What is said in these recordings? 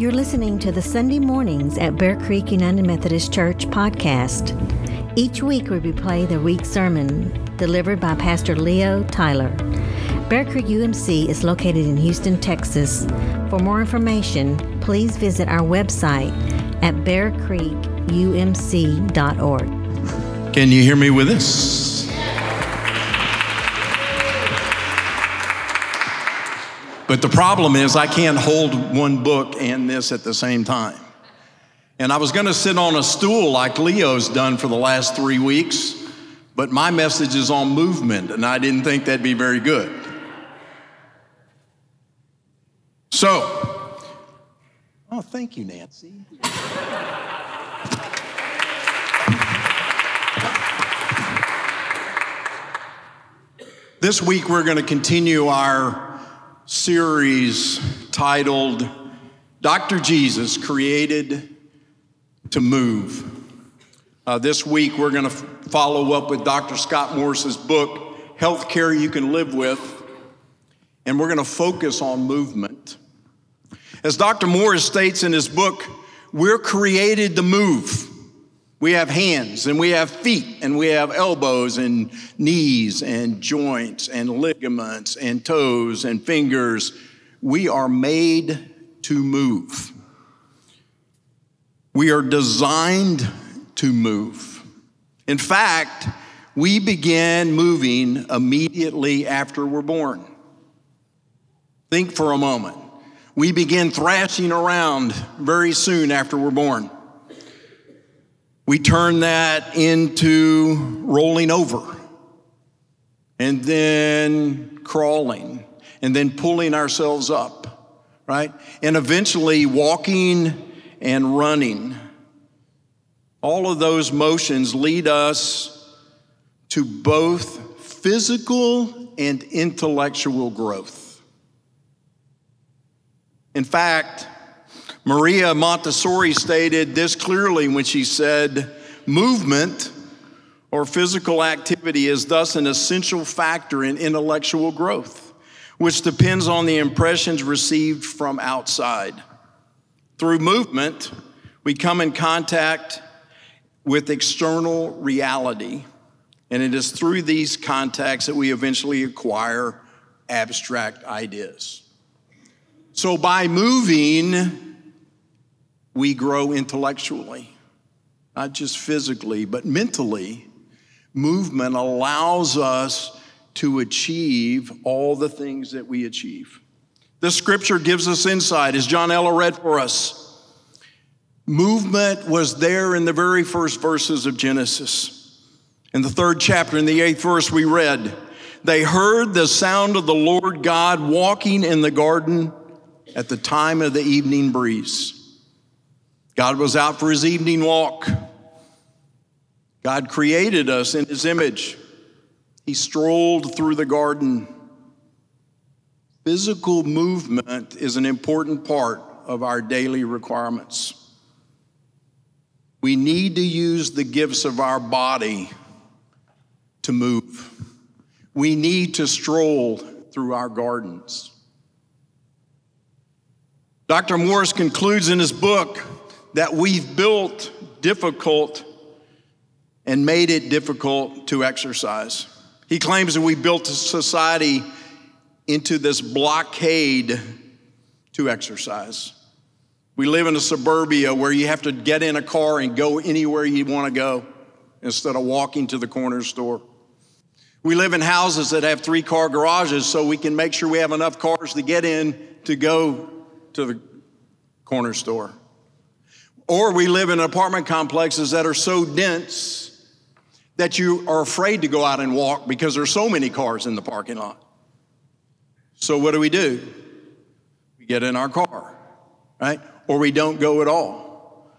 You're listening to the Sunday Mornings at Bear Creek United Methodist Church podcast. Each week we replay the week's sermon delivered by Pastor Leo Tyler. Bear Creek UMC is located in Houston, Texas. For more information, please visit our website at bearcreekumc.org. Can you hear me with this? But the problem is, I can't hold one book and this at the same time. And I was going to sit on a stool like Leo's done for the last three weeks, but my message is on movement, and I didn't think that'd be very good. So, oh, thank you, Nancy. This week, we're going to continue our series titled Dr. Jesus Created to Move. Uh, this week, we're going to f- follow up with Dr. Scott Morris's book, Healthcare You Can Live With, and we're going to focus on movement. As Dr. Morris states in his book, we're created to move. We have hands and we have feet and we have elbows and knees and joints and ligaments and toes and fingers. We are made to move. We are designed to move. In fact, we begin moving immediately after we're born. Think for a moment. We begin thrashing around very soon after we're born. We turn that into rolling over and then crawling and then pulling ourselves up, right? And eventually walking and running. All of those motions lead us to both physical and intellectual growth. In fact, Maria Montessori stated this clearly when she said, Movement or physical activity is thus an essential factor in intellectual growth, which depends on the impressions received from outside. Through movement, we come in contact with external reality, and it is through these contacts that we eventually acquire abstract ideas. So, by moving, we grow intellectually, not just physically, but mentally. Movement allows us to achieve all the things that we achieve. The scripture gives us insight, as John Ella read for us. Movement was there in the very first verses of Genesis. In the third chapter, in the eighth verse, we read, They heard the sound of the Lord God walking in the garden at the time of the evening breeze. God was out for his evening walk. God created us in his image. He strolled through the garden. Physical movement is an important part of our daily requirements. We need to use the gifts of our body to move. We need to stroll through our gardens. Dr. Morris concludes in his book that we've built difficult and made it difficult to exercise. He claims that we built a society into this blockade to exercise. We live in a suburbia where you have to get in a car and go anywhere you want to go instead of walking to the corner store. We live in houses that have three car garages so we can make sure we have enough cars to get in to go to the corner store. Or we live in apartment complexes that are so dense that you are afraid to go out and walk because there's so many cars in the parking lot. So what do we do? We get in our car, right? Or we don't go at all.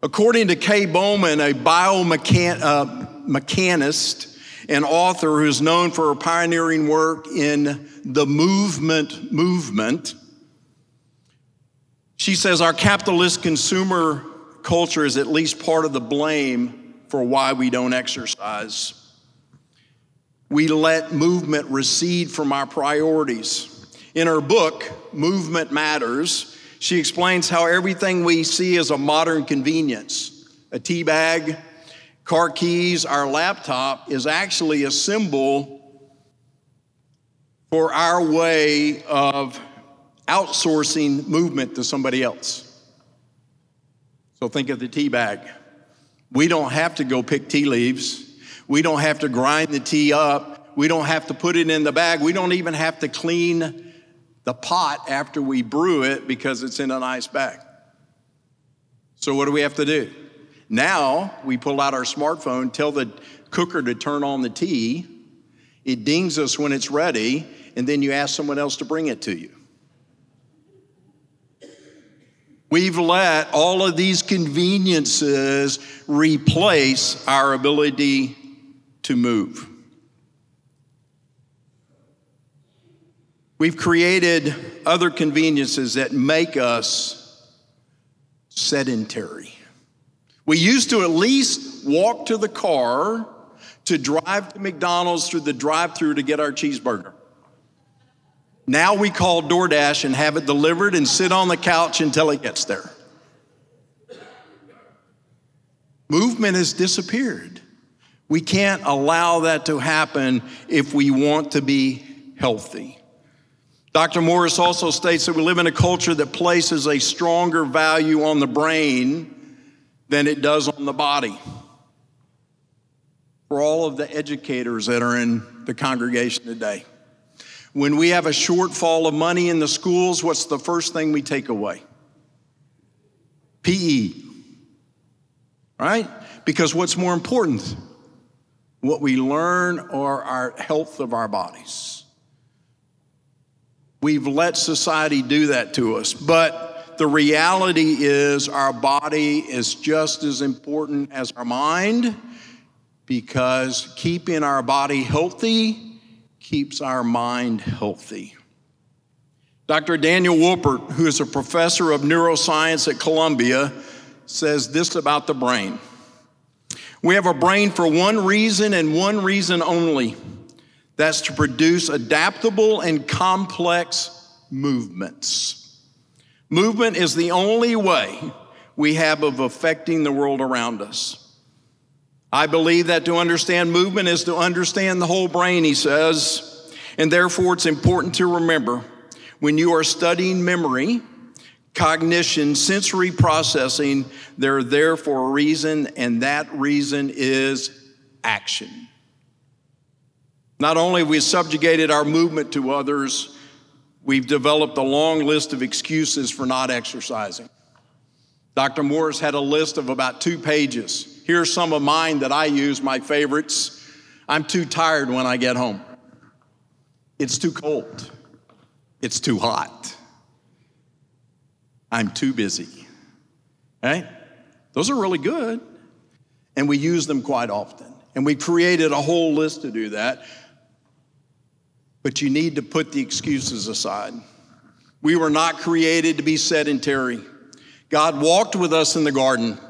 According to Kay Bowman, a biomechanist uh, and author who's known for her pioneering work in the movement movement, she says our capitalist consumer culture is at least part of the blame for why we don't exercise. We let movement recede from our priorities. In her book, Movement Matters, She explains how everything we see is a modern convenience a tea bag, car keys, our laptop is actually a symbol for our way of outsourcing movement to somebody else. So think of the tea bag. We don't have to go pick tea leaves. We don't have to grind the tea up. We don't have to put it in the bag. We don't even have to clean the pot after we brew it because it's in a nice bag. So, what do we have to do? Now we pull out our smartphone, tell the cooker to turn on the tea. It dings us when it's ready, and then you ask someone else to bring it to you. We've let all of these conveniences replace our ability to move. We've created other conveniences that make us sedentary. We used to at least walk to the car to drive to McDonald's through the drive through to get our cheeseburger. Now we call DoorDash and have it delivered and sit on the couch until it gets there. Movement has disappeared. We can't allow that to happen if we want to be healthy. Dr. Morris also states that we live in a culture that places a stronger value on the brain than it does on the body. For all of the educators that are in the congregation today, when we have a shortfall of money in the schools, what's the first thing we take away? PE. Right? Because what's more important? What we learn or our health of our bodies. We've let society do that to us, but the reality is our body is just as important as our mind because keeping our body healthy keeps our mind healthy. Dr. Daniel Wolpert, who is a professor of neuroscience at Columbia, says this about the brain. We have a brain for one reason and one reason only that's to produce adaptable and complex movements. Movement is the only way we have of affecting the world around us. I believe that to understand movement is to understand the whole brain, he says, and therefore it's important to remember when you are studying memory, cognition, sensory processing, they're there for a reason, and that reason is action. Not only have we subjugated our movement to others, we've developed a long list of excuses for not exercising. Dr. Morris had a list of about two pages. Here's some of mine that I use, my favorites. I'm too tired when I get home. It's too cold. It's too hot. I'm too busy. Right? Those are really good. And we use them quite often. And we created a whole list to do that. But you need to put the excuses aside. We were not created to be sedentary. God walked with us in the garden.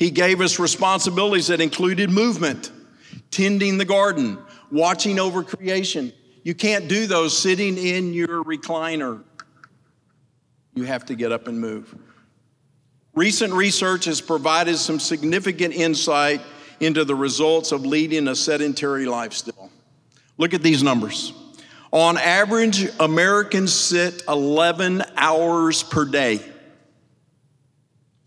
He gave us responsibilities that included movement, tending the garden, watching over creation. You can't do those sitting in your recliner. You have to get up and move. Recent research has provided some significant insight into the results of leading a sedentary lifestyle. Look at these numbers. On average, Americans sit 11 hours per day.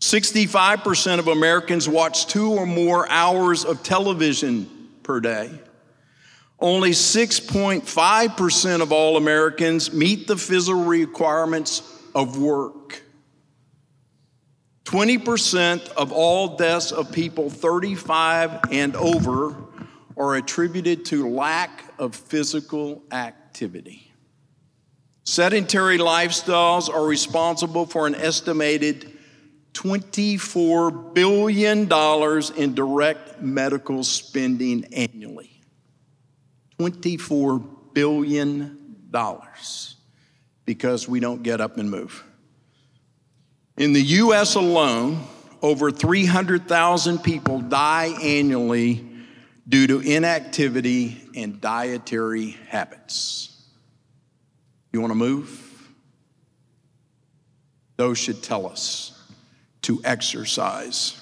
65% of Americans watch two or more hours of television per day. Only 6.5% of all Americans meet the physical requirements of work. 20% of all deaths of people 35 and over are attributed to lack of physical activity. Sedentary lifestyles are responsible for an estimated $24 billion in direct medical spending annually. $24 billion because we don't get up and move. In the US alone, over 300,000 people die annually due to inactivity and dietary habits. You want to move? those should tell us to exercise.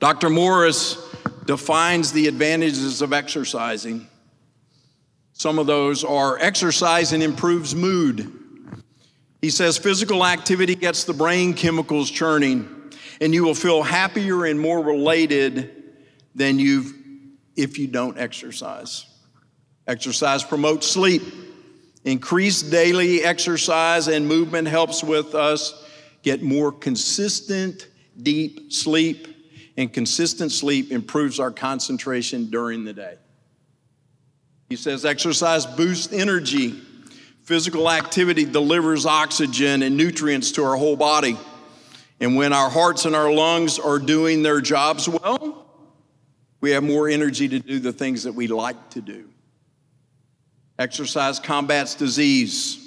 Dr. Morris defines the advantages of exercising. Some of those are exercise and improves mood. He says physical activity gets the brain chemicals churning, and you will feel happier and more related than you've if you don't exercise. Exercise promotes sleep. Increased daily exercise and movement helps with us get more consistent, deep sleep, and consistent sleep improves our concentration during the day. He says exercise boosts energy. Physical activity delivers oxygen and nutrients to our whole body. And when our hearts and our lungs are doing their jobs well, we have more energy to do the things that we like to do. Exercise combats disease.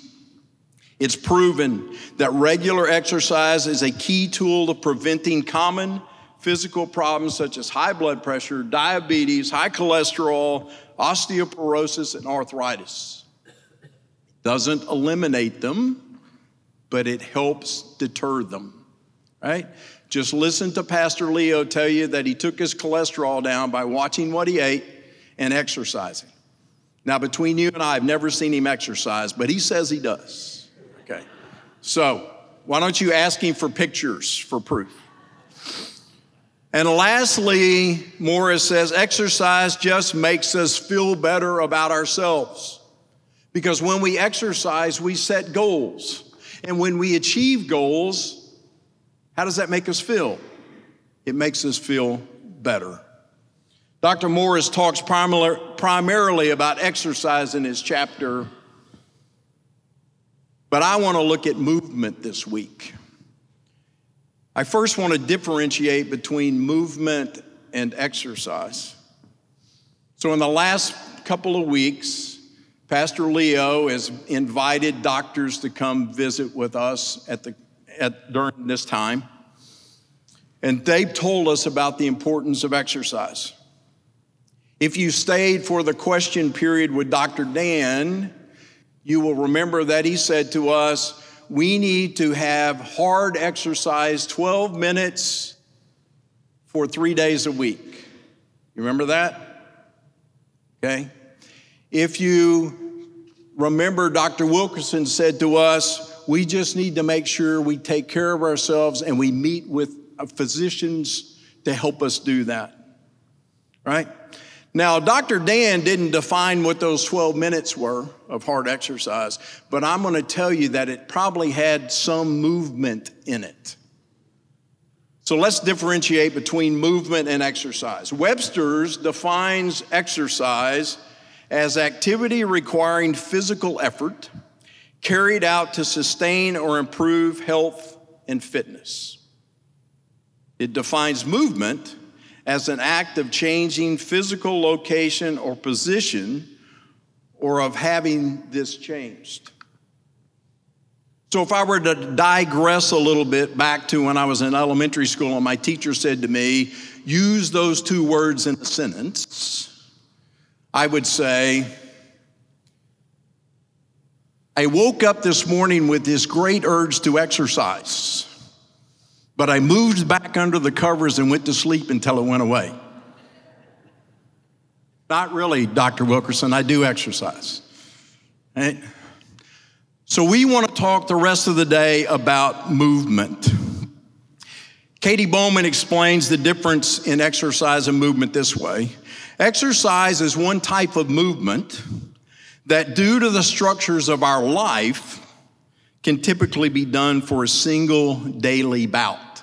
It's proven that regular exercise is a key tool to preventing common physical problems such as high blood pressure, diabetes, high cholesterol, osteoporosis, and arthritis. Doesn't eliminate them, but it helps deter them, right? Just listen to Pastor Leo tell you that he took his cholesterol down by watching what he ate and exercising. Now, between you and I, I've never seen him exercise, but he says he does. So, why don't you ask him for pictures for proof? And lastly, Morris says exercise just makes us feel better about ourselves. Because when we exercise, we set goals. And when we achieve goals, how does that make us feel? It makes us feel better. Dr. Morris talks primarily about exercise in his chapter, but I want to look at movement this week. I first want to differentiate between movement and exercise. So, in the last couple of weeks, Pastor Leo has invited doctors to come visit with us at the, at, during this time. And they've told us about the importance of exercise. If you stayed for the question period with Dr. Dan, you will remember that he said to us, we need to have hard exercise 12 minutes for three days a week. You remember that? Okay. If you remember, Dr. Wilkerson said to us, we just need to make sure we take care of ourselves and we meet with physicians to help us do that. Right? Now, Dr. Dan didn't define what those 12 minutes were of hard exercise, but I'm going to tell you that it probably had some movement in it. So let's differentiate between movement and exercise. Webster's defines exercise as activity requiring physical effort carried out to sustain or improve health and fitness. It defines movement as an act of changing physical location or position or of having this changed. So, if I were to digress a little bit back to when I was in elementary school and my teacher said to me, use those two words in a sentence, I would say, I woke up this morning with this great urge to exercise. But I moved back under the covers and went to sleep until it went away. Not really, Dr. Wilkerson. I do exercise. Right? So, we want to talk the rest of the day about movement. Katy Bowman explains the difference in exercise and movement this way exercise is one type of movement that, due to the structures of our life, can typically be done for a single daily bout.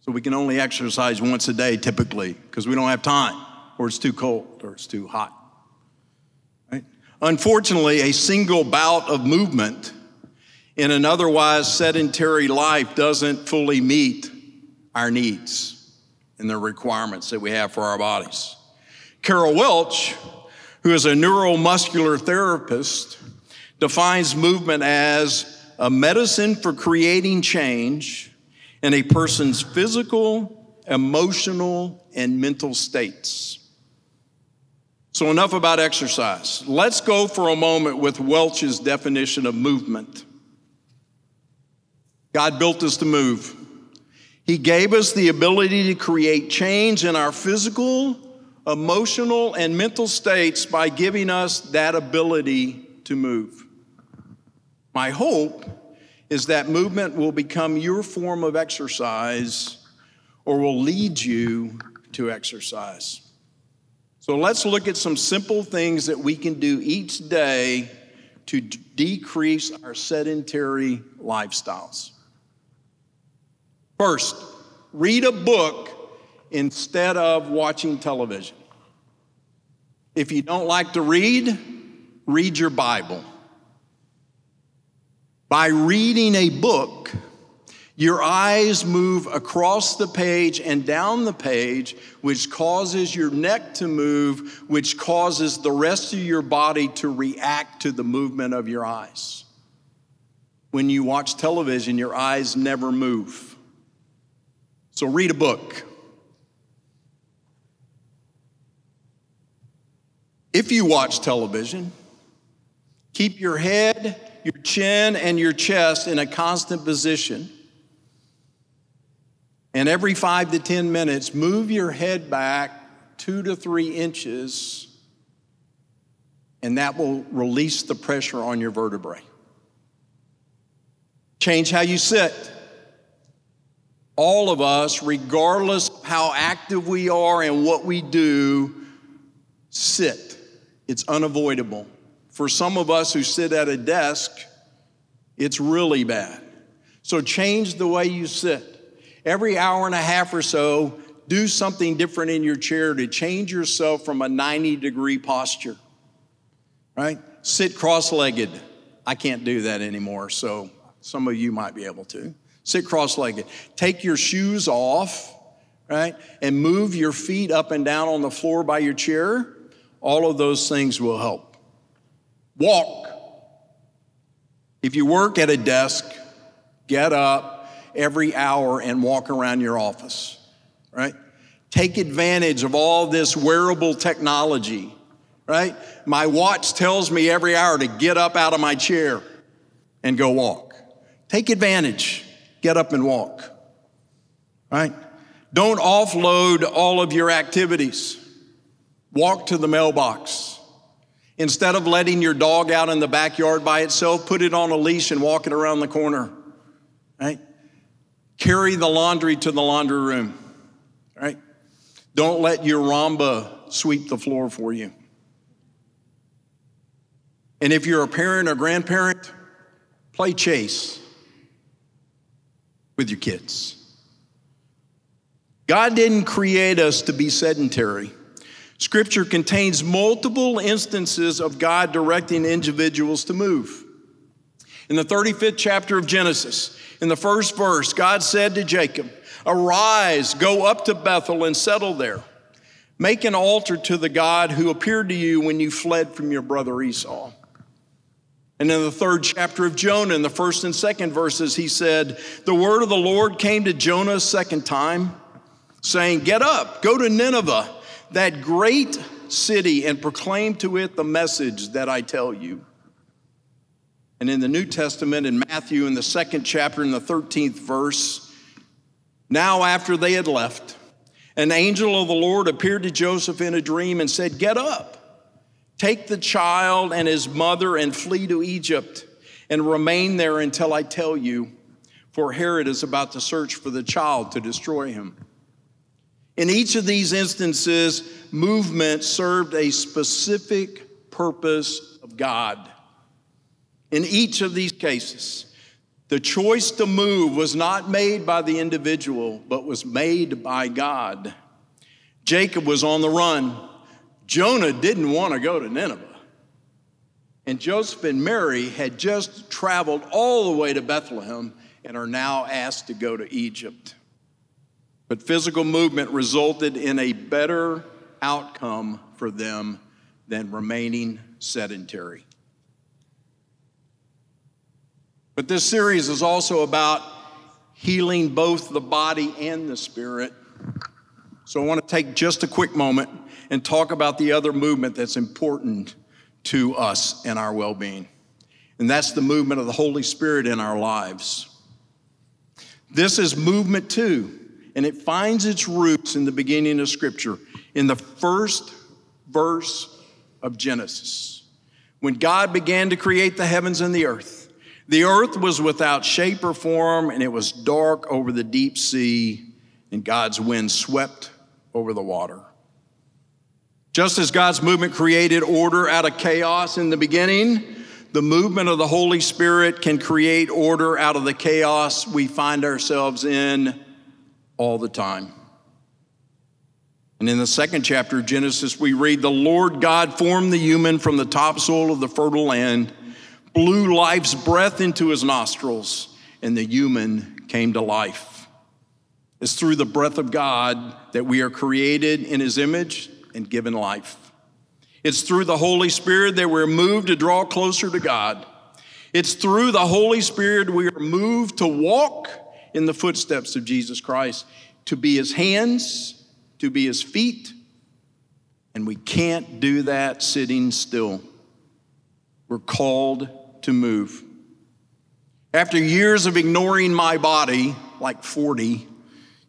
So we can only exercise once a day typically because we don't have time or it's too cold or it's too hot. Right? Unfortunately, a single bout of movement in an otherwise sedentary life doesn't fully meet our needs and the requirements that we have for our bodies. Carol Welch, who is a neuromuscular therapist, defines movement as a medicine for creating change in a person's physical, emotional, and mental states. So, enough about exercise. Let's go for a moment with Welch's definition of movement. God built us to move. He gave us the ability to create change in our physical, emotional, and mental states by giving us that ability to move. My hope is that movement will become your form of exercise or will lead you to exercise. So let's look at some simple things that we can do each day to d- decrease our sedentary lifestyles. First, read a book instead of watching television. If you don't like to read, read your Bible. By reading a book, your eyes move across the page and down the page, which causes your neck to move, which causes the rest of your body to react to the movement of your eyes. When you watch television, your eyes never move. So read a book. If you watch television, keep your head, your chin, and your chest in a constant position and every five to 10 minutes, move your head back two to three inches, and that will release the pressure on your vertebrae. Change how you sit. All of us, regardless of how active we are and what we do, sit. It's unavoidable. For some of us who sit at a desk, it's really bad. So change the way you sit every hour and a half or so, do something different in your chair to change yourself from a 90 degree posture. Right? Sit cross legged. I can't do that anymore, so some of you might be able to. Sit cross legged. Take your shoes off, right? And move your feet up and down on the floor by your chair. All of those things will help. Walk. If you work at a desk, get up, every hour and walk around your office, right? Take advantage of all this wearable technology, right? My watch tells me every hour to get up out of my chair and go walk. Take advantage, get up and walk, right? Don't offload all of your activities. Walk to the mailbox. Instead of letting your dog out in the backyard by itself, put it on a leash and walk it around the corner, right? Carry the laundry to the laundry room, right? Don't let your Roomba sweep the floor for you. And if you're a parent or grandparent, play chase with your kids. God didn't create us to be sedentary. Scripture contains multiple instances of God directing individuals to move. In the 35th chapter of Genesis, in the first verse, God said to Jacob, Arise, go up to Bethel and settle there. Make an altar to the God who appeared to you when you fled from your brother Esau. And in the third chapter of Jonah, in the first and second verses, he said, The word of the Lord came to Jonah a second time, saying, Get up, go to Nineveh, that great city, and proclaim to it the message that I tell you. And in the New Testament, in Matthew, in the second chapter, in the 13th verse, now after they had left, an angel of the Lord appeared to Joseph in a dream and said, Get up, take the child and his mother and flee to Egypt and remain there until I tell you, for Herod is about to search for the child to destroy him. In each of these instances, movement served a specific purpose of God. In each of these cases, the choice to move was not made by the individual, but was made by God. Jacob was on the run. Jonah didn't want to go to Nineveh. And Joseph and Mary had just traveled all the way to Bethlehem and are now asked to go to Egypt. But physical movement resulted in a better outcome for them than remaining sedentary. But this series is also about healing both the body and the spirit. So I want to take just a quick moment and talk about the other movement that's important to us and our well being. And that's the movement of the Holy Spirit in our lives. This is movement two, and it finds its roots in the beginning of Scripture, in the first verse of Genesis. When God began to create the heavens and the earth, the earth was without shape or form, and it was dark over the deep sea, and God's wind swept over the water. Just as God's movement created order out of chaos in the beginning, the movement of the Holy Spirit can create order out of the chaos we find ourselves in all the time. And in the second chapter of Genesis, we read The Lord God formed the human from the topsoil of the fertile land, blew life's breath into his nostrils, and the human came to life. It's through the breath of God that we are created in his image and given life. It's through the Holy Spirit that we're moved to draw closer to God. It's through the Holy Spirit we are moved to walk in the footsteps of Jesus Christ, to be his hands to be his feet, and we can't do that sitting still. We're called to move. After years of ignoring my body, like 40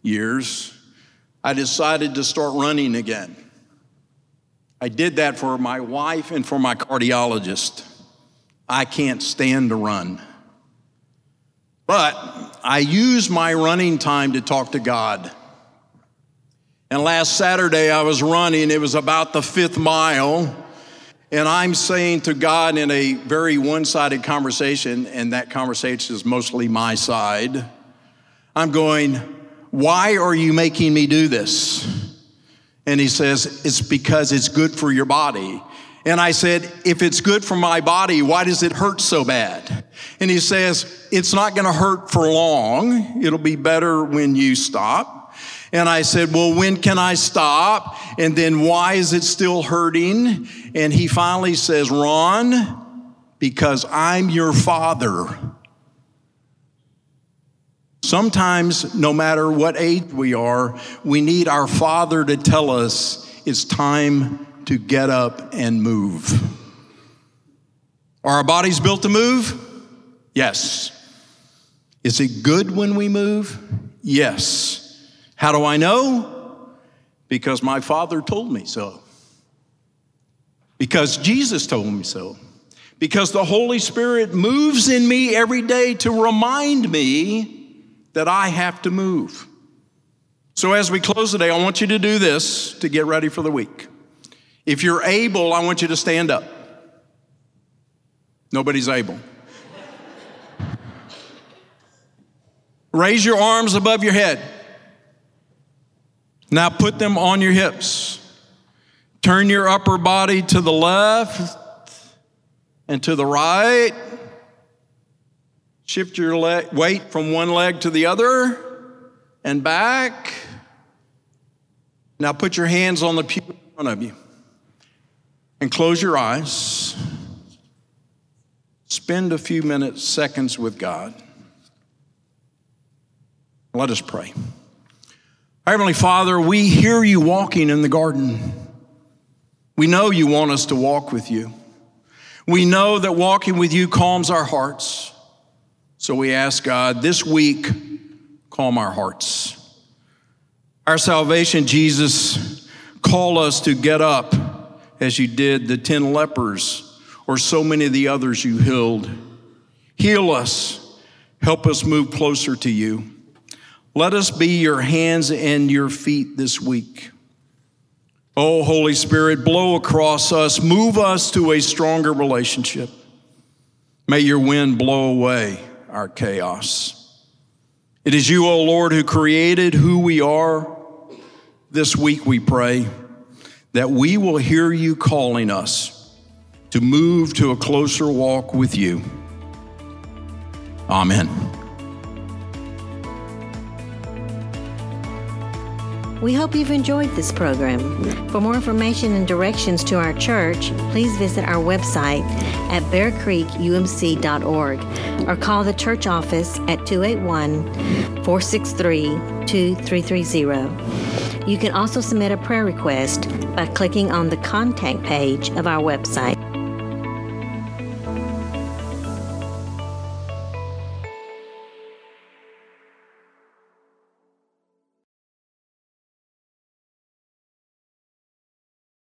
years, I decided to start running again. I did that for my wife and for my cardiologist. I can't stand to run. But I use my running time to talk to God. And last Saturday I was running, it was about the fifth mile. And I'm saying to God in a very one sided conversation, and that conversation is mostly my side, I'm going, Why are you making me do this? And he says, It's because it's good for your body. And I said, If it's good for my body, why does it hurt so bad? And he says, It's not going to hurt for long. It'll be better when you stop. And I said, Well, when can I stop? And then why is it still hurting? And he finally says, Ron, because I'm your father. Sometimes, no matter what age we are, we need our father to tell us it's time to get up and move. Are our bodies built to move? Yes. Is it good when we move? Yes. How do I know? Because my Father told me so. Because Jesus told me so. Because the Holy Spirit moves in me every day to remind me that I have to move. So, as we close today, I want you to do this to get ready for the week. If you're able, I want you to stand up. Nobody's able. Raise your arms above your head. Now put them on your hips. Turn your upper body to the left and to the right. Shift your weight from one leg to the other and back. Now put your hands on the pew in front of you and close your eyes. Spend a few minutes, seconds with God. Let us pray. Heavenly Father, we hear you walking in the garden. We know you want us to walk with you. We know that walking with you calms our hearts. So we ask God this week, calm our hearts. Our salvation, Jesus, call us to get up as you did the 10 lepers or so many of the others you healed. Heal us, help us move closer to you. Let us be your hands and your feet this week. Oh, Holy Spirit, blow across us, move us to a stronger relationship. May your wind blow away our chaos. It is you, O oh Lord, who created who we are. This week we pray that we will hear you calling us to move to a closer walk with you. Amen. We hope you've enjoyed this program. For more information and directions to our church, please visit our website at bearcreekumc.org or call the church office at 281 463 2330. You can also submit a prayer request by clicking on the contact page of our website.